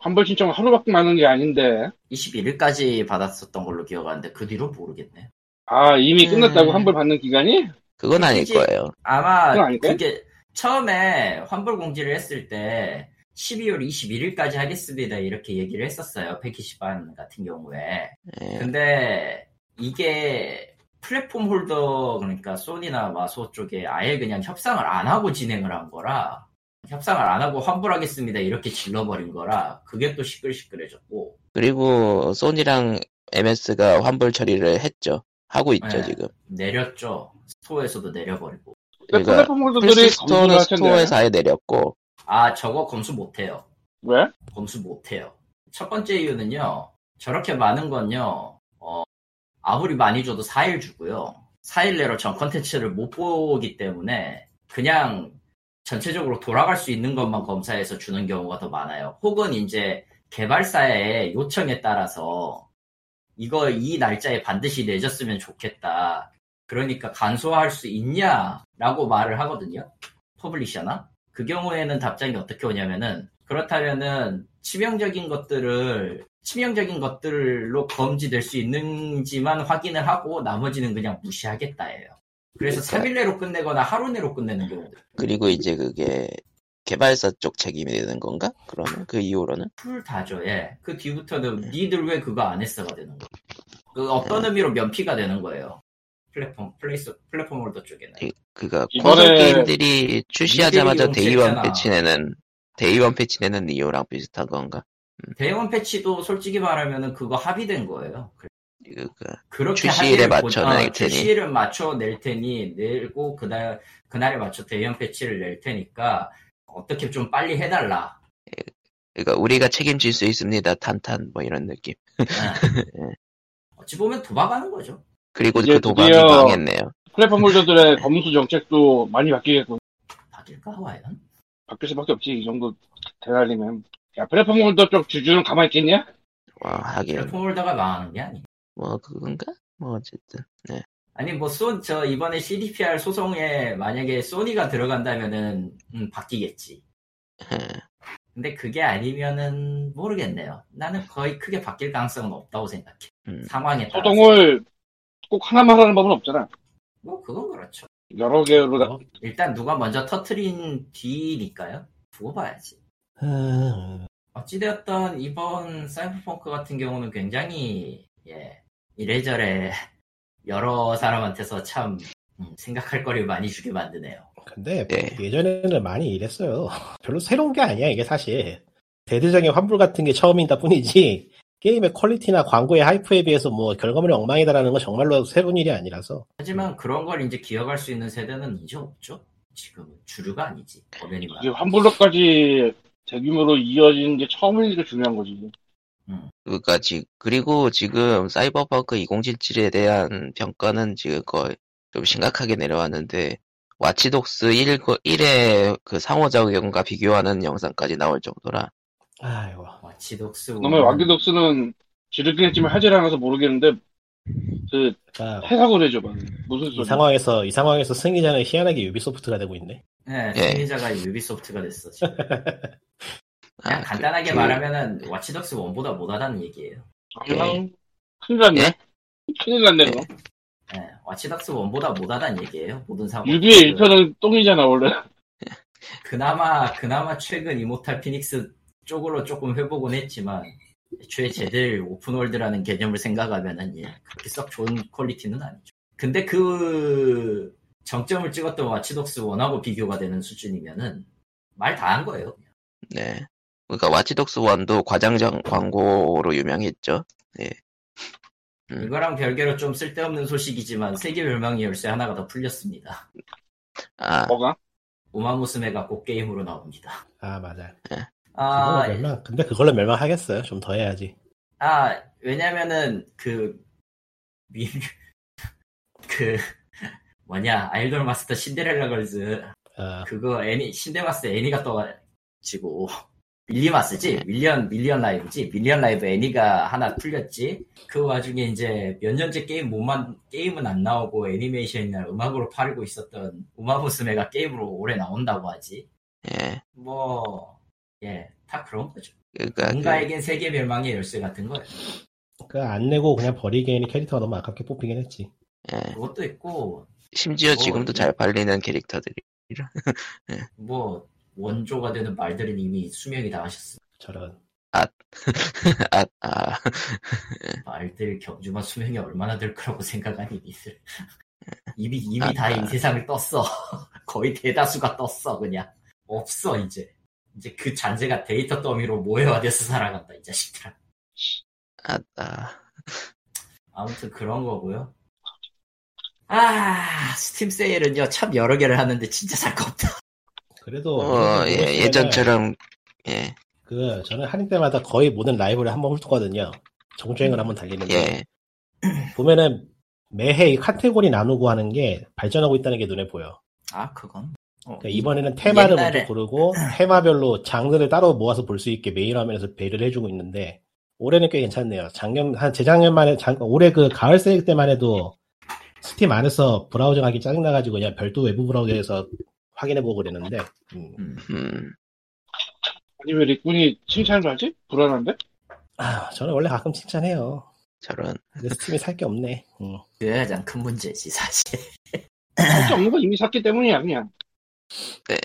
환불 신청 하루밖에 많은 게 아닌데 21일까지 받았었던 걸로 기억하는데 그 뒤로 모르겠네 아 이미 음. 끝났다고 환불 받는 기간이? 그건 아닐. 거예요. 아마 그건 아닐까요? 그게 처음에 환불 공지를 했을 때 12월 21일까지 하겠습니다 이렇게 얘기를 했었어요 패키지반 같은 경우에 예. 근데 이게 플랫폼 holder 그러니까 소니나 마소 쪽에 아예 그냥 협상을 안 하고 진행을 한 거라 협상을 안 하고 환불하겠습니다 이렇게 질러버린 거라 그게 또 시끌시끌해졌고 그리고 소니랑 MS가 환불 처리를 했죠. 하고 있죠 네. 지금. 내렸죠 스토어에서도 내려버리고 그러니까 플랫폼 holder들이 플스 검수를 스토어는 할 텐데 스토어에서 아예 내렸고 아 저거 검수 못해요 왜? 검수 못해요 첫 번째 이유는요 저렇게 많은 건요 어, 아무리 많이 줘도 4일 주고요 4일 내로 전 컨텐츠를 못 보기 때문에 그냥 전체적으로 돌아갈 수 있는 것만 검사해서 주는 경우가 더 많아요. 혹은 이제 개발사의 요청에 따라서 이거 이 날짜에 반드시 내줬으면 좋겠다. 그러니까 간소화할 수 있냐라고 말을 하거든요. publisher나. 그 경우에는 답장이 어떻게 오냐면은 그렇다면은 치명적인 것들을 치명적인 것들로 검지될 수 있는지만 확인을 하고 나머지는 그냥 무시하겠다예요. 그래서 그러니까- 3일 내로 끝내거나 하루 내로 끝내는 경우도 그리고 이제 그게 개발사 쪽 책임이 되는 건가? 그러면 그 이후로는 풀 다죠. 예. 그 뒤부터는 니들 왜 그거 안 했어가 되는 거. 그 어떤 의미로 면피가 되는 거예요. 플랫폼 플레이스 플랫폼 holder 쪽에는. 이번에- 콘솔 게임들이 출시하자마자 day one 패치 내는 day one 패치 내는 이유랑 비슷한 건가? day one 패치도 솔직히 말하면은 그거 합의된 거예요. 그, 그 그렇게 출시일에 맞춰 어, 낼 테니. 출시일을 맞춰 낼 테니 내고 그날 그날에 맞춰 대형 패치를 낼 테니까 어떻게 좀 빨리 해달라. 그러니까 우리가 책임질 수 있습니다. 탄탄 뭐 이런 느낌. 예. 어찌 보면 도박하는 거죠. 그리고 이제 그 드디어- 망했네요. 플랫폼 holder들의 검수 정책도 많이 바뀌겠고 바뀔까 과연? 바뀔 수밖에 없지 이 정도 대달리면 야 플랫폼 holder 쪽 주주는 가만히 있겠냐? 와 하긴 플랫폼 holder가 망하는 게 아니. 뭐 그건가? 뭐 어쨌든 네. 아니 뭐소저 이번에 CDPR 소송에 만약에 소니가 들어간다면은 음, 바뀌겠지. 예. 근데 그게 아니면은 모르겠네요. 나는 거의 크게 바뀔 가능성은 없다고 생각해. 음. 상황에 따라. 소송을 꼭 하나만 하는 법은 없잖아 뭐 그건 그렇죠. 여러 개로 다 뭐, 일단 누가 먼저 터트린 뒤니까요. 두고 봐야지. 음, 어찌되었던 이번 사이버펑크 같은 경우는 굉장히 예 이래저래 여러 사람한테서 참 음, 생각할 거리를 많이 주게 만드네요. 근데 네. 예전에는 많이 이랬어요. 별로 새로운 게 아니야 이게 사실. 대대적인 환불 같은 게 처음이다 뿐이지 게임의 퀄리티나 광고의 하이프에 비해서 뭐 결과물이 엉망이다라는 건 정말로 새로운 일이 아니라서 하지만 그런 걸 이제 기억할 수 있는 세대는 이제 없죠. 지금은 주류가 아니지. 엄연히 이게 말. 환불로까지 대규모로 이어진 게 처음이니까 중요한 거지. 그러니까 지 그리고 지금 사이버펑크 2077에 대한 평가는 지금 거의 좀 심각하게 내려왔는데 와치독스 1, 1의 그 상호작용과 비교하는 영상까지 나올 정도라 아이고 와치독스 그러면 와치독스는 지르긴 했지만 하질 않아서 모르겠는데 그 그러니까 해석을 해줘 봐. 무슨 이 소리? 상황에서 이 상황에서 승리자는 희한하게 유비소프트가 되고 있네. 네, 예. 승리자가 유비소프트가 됐어. 지금. 그냥 아, 그- 간단하게 그- 말하면은 와치독스 1보다 못하다는 얘기예요. 그냥 큰일 났네. 예? 큰일 났네. 그거. 네, 와치독스 1보다 못하다는 얘기예요. 모든 상황. 유비의 1편은 똥이잖아 원래. 그나마 그나마 최근 이모탈 피닉스 쪽으로 조금 회복은 했지만 애초에 쟤들 open world라는 개념을 생각하면은 예, 그렇게 썩 좋은 퀄리티는 아니죠. 근데 그 정점을 찍었던 와치독스 1하고 비교가 되는 수준이면은 말 다 한 거예요. 네. 그러니까 와치독스 1도 과장장 광고로 유명했죠. 음. 이거랑 별개로 좀 쓸데없는 소식이지만 세계 멸망의 열쇠 하나가 더 풀렸습니다. 아, 뭐가? 우마무스메가 꼭 게임으로 나옵니다. 아 맞아. 아, 그걸로 멸망. 근데 그걸로 멸망하겠어요. 좀 더 해야지. 아, 왜냐면은, 그, 미, 그, 뭐냐, 아이돌 마스터 신데렐라 걸즈, 아, 그거 애니, 신데마스 애니가 떠가지고, 밀리마스지? 밀리언, 밀리언 라이브지? 밀리언 라이브 애니가 하나 풀렸지? 그 와중에 이제 몇 년째 게임 못만, 게임은 안 나오고 애니메이션이나 음악으로 팔고 있었던 우마무스메가 게임으로 올해 나온다고 하지? 예. 뭐, 예, 다 그런 거죠. 그러니까 그, 누군가에겐 세계 멸망의 열쇠 같은 거예요. 그안 내고 그냥 버리기에는 캐릭터가 너무 아깝게 뽑히긴 했지. 예. 그것도 있고, 심지어 뭐, 지금도 이- 잘 팔리는 캐릭터들이. 뭐, 원조가 되는 말들은 이미 수명이 다 하셨어. 저런. 아, 아, 말들 경주만 수명이 얼마나 될 거라고 생각하니, 니들. 이미, 이미 아, 다이 아. 세상을 떴어. 거의 대다수가 떴어, 그냥. 없어, 이제. 이제 그 잔재가 데이터 더미로 모여와돼서 살아간다, 이 자식들아. 아, 아. 아무튼 그런 거고요. 아, 스팀 세일은요, 참 여러 개를 하는데 진짜 살 거 없다. 그래도 어, 예, 예전처럼, 예, 그 저는 할인 때마다 거의 모든 라이브를 한 번 훑거든요. 정주행을 한 번 달리는데 예. 보면은 매해 이 카테고리 나누고 하는 게 발전하고 있다는 게 눈에 보여. 아, 그건. 어, 그러니까 이번에는 테마를 옛날에- 먼저 고르고 테마별로 장르를 따로 모아서 볼 수 있게 메인 화면에서 배려를 해주고 있는데 올해는 꽤 괜찮네요. 작년 한 재작년만에 작- 올해 그 가을 세일 때만 해도 스팀 안에서 브라우저 하기 짜증나가지고 그냥 별도 외부 브라우저에서 확인해보고 그랬는데 음. 음. 음, 아니 왜 리꾼이 칭찬을 하지? 불안한데? 아, 저는 원래 가끔 칭찬해요. 저런. 근데 Steam이 살 게 없네. 음. 그게 가장 큰 문제지, 사실. 할게 없는 거 이미 샀기 때문이야 그냥. 네.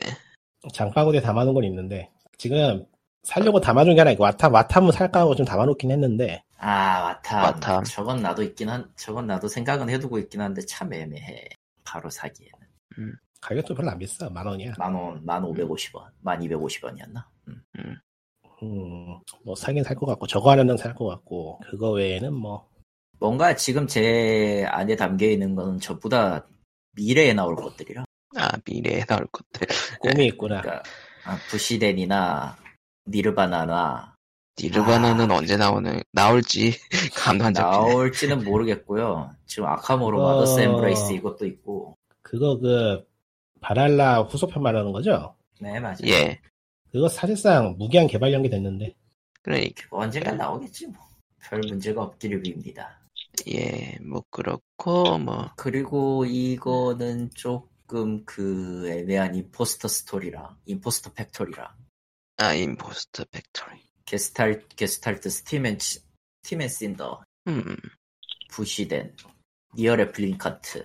장바구니에 담아놓은 건 있는데 지금 살려고 담아둔 게 아니고 와탐 와탐은 살까 하고 좀 담아놓긴 했는데 아, 와탐. 와탐. 저건 나도 있긴 한, 저건 나도 생각은 해두고 있긴 한데 참 애매해. 바로 사기에는. 가격도 별로 안 비싸 만 원이야. 만 원, 만 오백 오십 원, 만 이백 오십 원이었나? 음. 음, 뭐 사긴 살 것 같고 저거 하나는 살 것 같고 그거 외에는 뭐 뭔가 지금 제 안에 담겨 있는 건 전부 다 미래에 나올 것들이라. 아, 미래에 나올 것들. 꿈이 있구나. 그러니까, 아, 부시덴이나, 니르바나나, 니르바나는 언제 나오는, 나올지, 감도 안 잡히네. 나올지는 모르겠고요. 지금 아카모로 어. 마더스 엠브레이스 이것도 있고. 그거 그 바랄라 후속편 말하는 거죠? 네, 맞아요. 예. 그거 사실상 무기한 개발 연기 됐는데 그러니까, 언젠간 나오겠지 뭐. 별 문제가 없기를 빕니다. 예, 뭐, 그렇고, 뭐, 그리고 이거는 조금 그 애매한 임포스터 스토리랑 임포스터 팩토리랑 아, 임포스터 팩토리. 게스탈 게스탈트 스팀앤 치- 스팀앤 신더 음, 부시덴 니어 레플리칸트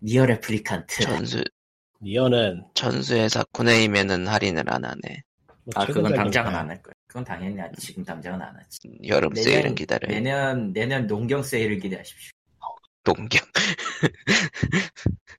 NieR Replicant 천수, NieR는 천수의 사쿠나히메는 할인을 안 하네. 뭐 아 그건. 당장은 안 할 거야 그건 당연히 안- 지금 당장은 안 하지 여름 내년- 세일은 기다려요. 내년 내년 농경 세일을 기대하십시오 농경.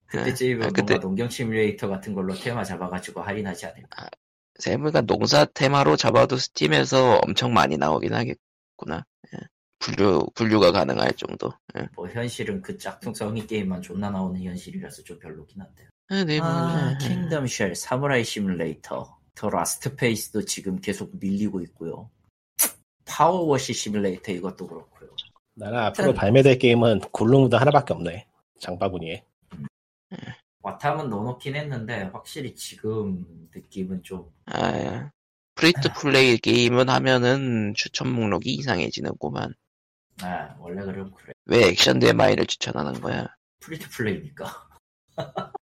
그때쯤이면 아, 뭔가 그때, 농경 시뮬레이터 같은 걸로 테마 잡아가지고 할인하지 않을까 세무가 농사 테마로 잡아도 Steam에서 엄청 많이 나오긴 하겠구나. 예. 분류, 분류가 가능할 정도. 예. 뭐 현실은 그 짝퉁성이 게임만 존나 나오는 현실이라서 좀 별로긴 한데요. 아, 네, 뭐, 아, 예, 예. Kingdom Shell, Samurai Simulator, The Last Faith도 지금 계속 밀리고 있고요. PowerWash Simulator 이것도 그렇고요. 나는 앞으로 발매될 게임은 굴릉무도 하나밖에 없네. 장바구니에. Wattam은 넣어놓긴 했는데 확실히 지금 느낌은 좀 아, 예. free to play 게임은 하면은 추천 목록이 이상해지는구만. 아, 원래 그럼 그래. 왜 액션 데마이를 추천하는 거야? free to play니까.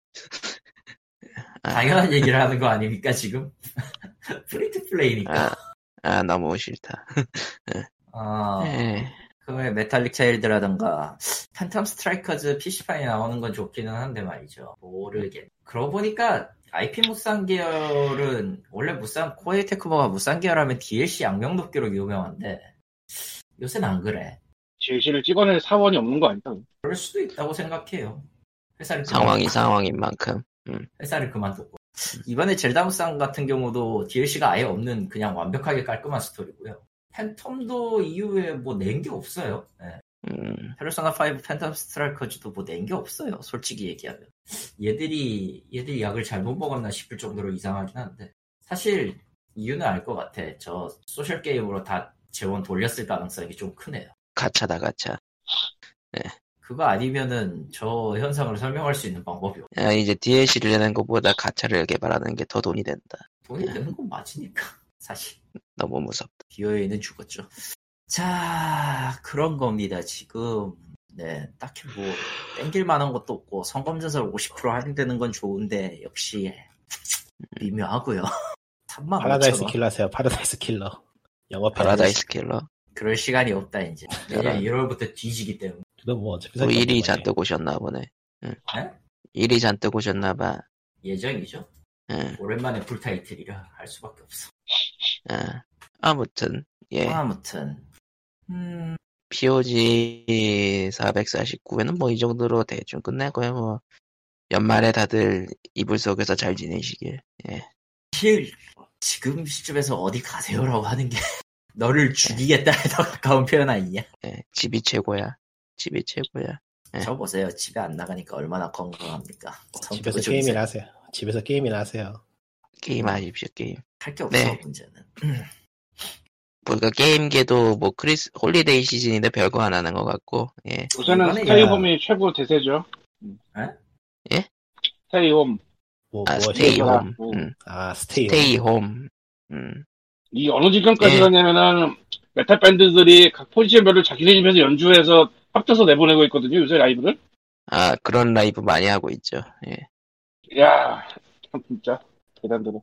아, 당연한 얘기를 하는 거 아닙니까 지금? free to play니까. 아, 아, 너무 싫다. 아, 예. 그 외에 Metallic Child라던가 Phantom Strikers PC판에 나오는 건 좋기는 한데 말이죠. 모르겠. 그러고 보니까 IP 무쌍 계열은 원래 무쌍 코에이 테크모가 무쌍 계열하면 DLC 양명 돕기로 유명한데 요새는 안 그래. 제시를 찍어낼 사원이 없는 거 아닐까? 그럴 수도 있다고 생각해요. 회사를 상황이 그만- 상황인 만큼. 회사를 그만뒀고 이번에 젤다 무쌍 같은 경우도 DLC가 아예 없는 그냥 완벽하게 깔끔한 스토리고요. Phantom도 이후에 뭐 낸 게 없어요. 예. 음, 페르소나 5 Phantom Strikers도 뭐 낸 게 없어요. 솔직히 얘기하면. 얘들이, 얘들이 약을 잘못 먹었나 싶을 정도로 이상하긴 한데. 사실, 이유는 알 것 같아. 저, social 게임으로 다 재원 돌렸을 가능성이 좀 크네요. 가차다, 가차. 그거 아니면은 저 현상을 설명할 수 있는 방법이 없 야, 이제 DLC를 내는 것보다 가차를 개발하는 게 더 돈이 된다. 돈이 되는 건 맞으니까. 사실. 너무 무섭다. BOA는 죽었죠. 자, 그런 겁니다, 지금. 네, 딱히 뭐, 땡길 만한 것도 없고, 성검전설 50% 할인되는 건 좋은데, 역시, 미묘하고요 3만 파라다이스 5천 원. 킬러 하세요. Paradise Killer. 영어 Paradise Killer. 그럴 시간이 없다, 이제. 내년 저런. 1월부터 뒤지기 때문에. 그래도 뭐 어차피 또 살게 일이. 잔뜩 오셨나 보네. 응. 네? 일이 잔뜩 오셨나 봐. 예정이죠. 응. 오랜만에 풀타이틀이라 할 수밖에 없어. 아, 아무튼, 예. 아무튼. 음, POG 449회는 뭐 이 정도로 대충 끝내고요. 뭐 연말에 다들 이불 속에서 잘 지내시길. 예. 사실, 지금 시점에서 어디 가세요라고 하는 게, 너를 죽이겠다에 더 가까운 표현 아니냐? 예. 집이 최고야. 집이 최고야. 네. 저 보세요. 집에 안 나가니까 얼마나 건강합니까? 집에서 게임이나 하세요. 집에서 게임이나 하세요. 게임 하십시오 게임. 할 게 없어 네. 문제는. 그러니까 게임계도 뭐 크리스 holiday 시즌인데 별거 안 하는 것 같고. 예. 요새는 이번에 stay home이 최고 대세죠. 에? 예? Stay home. 뭐, 아 뭐 stay 하시는 홈. 뭐. 음. 아, stay. Stay 홈. 음. 이 어느 지경까지 예. 가냐면은 메탈 밴드들이 각 포지션별로 자기네 집에서 연주해서 합쳐서 내보내고 있거든요. 요새 라이브를. 아 그런 라이브 많이 하고 있죠. 예. 야, 참 진짜 대단들어.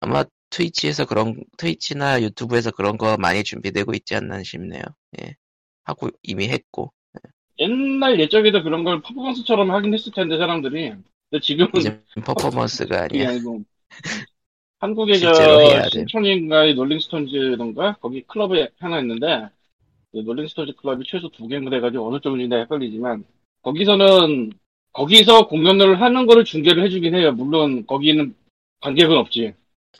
아마 Twitch에서 그런 Twitch나 YouTube에서 그런 거 많이 준비되고 있지 않나 싶네요. 예. 하고 이미 했고 옛날 예적에도 그런 걸 퍼포먼스처럼 하긴 했을 텐데 사람들이. 근데 지금은 이제 퍼포먼스가 아니야. 아니고 한국의 해야 저 돼. 신촌인가의 롤링스톤즈던가 거기 클럽에 하나 있는데 그 롤링스톤즈 클럽이 최소 두 개인가 돼가지고 어느 쪽인지 헷갈리지만 거기서는 거기서 공연을 하는 거를 중계를 해주긴 해요. 물론 거기는 관객은 없지.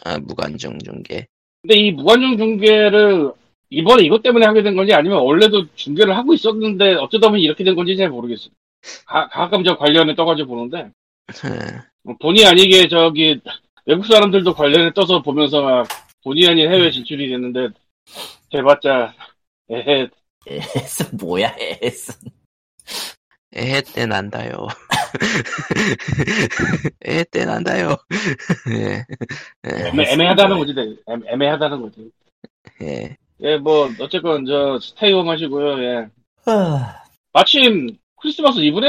아, 무관중 중계. 근데 이 무관중 중계를 이번에 이것 때문에 하게 된 건지 아니면 원래도 중계를 하고 있었는데 어쩌다 보니 이렇게 된 건지 잘 모르겠어요. 가, 가끔 저 관련에 떠가지고 보는데 뭐 본의 아니게 저기 외국 사람들도 관련에 떠서 보면서 막 본의 아닌 해외 진출이 됐는데 대봤자 에헤 에스 뭐야 에스. 에헤 때 난다요. 에헤 때 난다요. 예. 예. 애매, 애매하다는 거지 네. 애매, 애매 하다는 거지 예. 예 뭐 어쨌건 저 스테이홈 하시고요 예 아, 마침 크리스마스 이브네?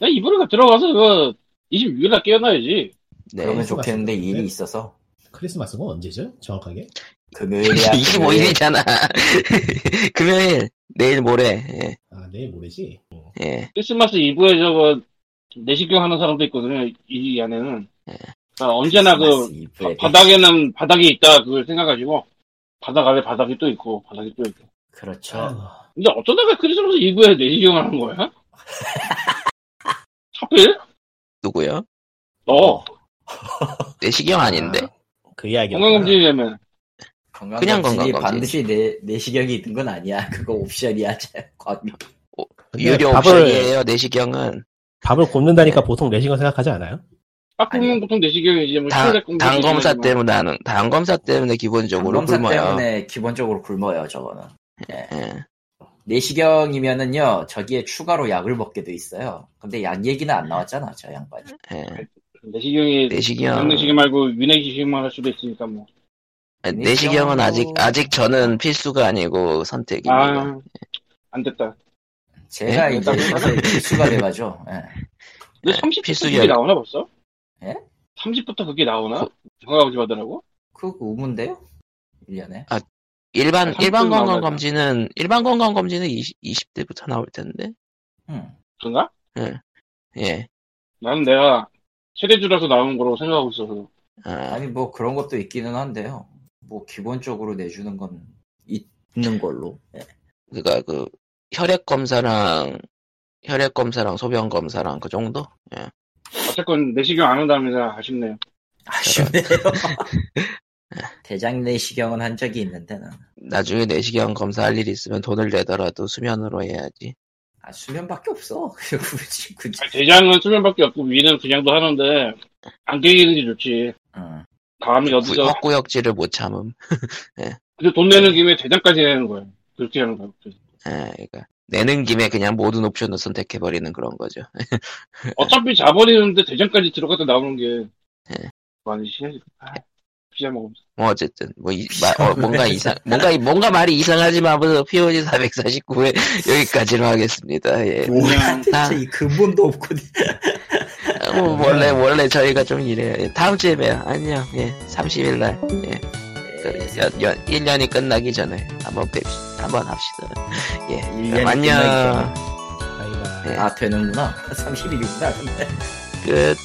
나 이브를 들어가서 그 26일날 깨어나야지 네. 그러면 좋겠는데. 일이 있어서 크리스마스가 언제죠? 정확하게? 금요일이야. 금요일. 25일이잖아. 금요일, 내일 모레. 예. 아, 내일 모레지. 예. 크리스마스 이브에 저거 내시경 하는 사람도 있거든요 이- 이 안에는 예. 그러니까 언제나 그 바, 닥에는 바닥이 있다 그걸 생각하시고 바닥 아래 바닥이 또 있고 바닥이 또 있고 그렇죠. 아이고, 근데 어쩌다가 크리스마스 이브에 내시경을 하는 거야? 하필? 누구요? 너 내시경 아닌데? 아, 그 이야기. 건강검진이라면 그냥 건강검진이 건강검진. 반드시 내, 내시경이 있는 건 아니야. 그거 옵션이야. 과미. 유료 밥을- 옵션이에요 내시경은 밥을 굽는다니까 보통 내시경 생각하지 않아요? 빡구면 보통 내시경이 이제 뭐 당, 시골 공부 당 검사 시키는 거. 때문에 하는 당 검사 때문에 기본적으로 검사 굶어요. 때문에 기본적으로 굶어요. 저거는. 예. 예. 내시경이면은요 저기에 추가로 약을 먹게 돼 있어요. 근데 약 얘기는 안 나왔잖아 저 양반이. 예. 내시경이 내시경 내시경 말고 위내시경만 할 수도 있으니까 뭐. 내시경은 아직 아직 저는 필수가 아니고 선택입니다. 아, 안 됐다. 제가 예? 이제 요새 필수가 돼가죠. 예. 근데 네, 30부터 필수기 그게 나오나 벌써? 예? 30부터 그게 나오나? 그- 건강검진 받으라고? 그거 의문데요? 1년에. 일반 아, 일반 건강. 검진은 일반 건강 검진은 20, 20대부터 나올 텐데. 응. 그런가? 예. 나는 내가 세대주라서 나온 거로 생각하고 있어서. 아, 아니 뭐 그런 것도 있기는 한데요. 뭐 기본적으로 내주는 건 있는 걸로. 예. 그니까 그 혈액 검사랑 혈액 검사랑 소변 검사랑 그 정도? 예. 어쨌건 내시경 안 한다면서 아쉽네요. 아쉽네요. 대장 내시경은 한 적이 있는데 는 나중에 내시경 검사할 일 있으면 돈을 내더라도 수면으로 해야지. 아, 수면밖에 없어. 굳이 굳이. 아니, 대장은 수면밖에 없고 위는 그냥도 하는데 안 깨기는 게 좋지. 응. 감이 구- 어디서 헛구역질을 못 참음. 근데 돈 내는 김에 대장까지 내는 거야. 그렇게 하는 거야. 예, 그러니까 내는 김에 그냥 모든 옵션을 선택해버리는 그런 거죠. 어차피 자버리는데 대장까지 들어갔다 나오는 게 네. 많이 심해. 아, 피자 먹으면서. 뭐 어쨌든 뭐 이- 마- 어, 뭔가 이상 뭔가 뭔가 말이 이상하지만 뭐 POG 449회 여기까지로 하겠습니다. 예. 뭐야, 대체 이 근본도 없고. 뭐 원래 원래 저희가 좀 이래요. 예, 다음 주에 봬요. 안녕. 예. 30일 날. 예. 그, 연, 연, 1년이 끝나기 전에 한번 뵙시다. 한번 합시다. 예. 일년이 안녕. 끝나기 바이바이. 네. 아, 되는구나. 30일이구나, 근데. 끝.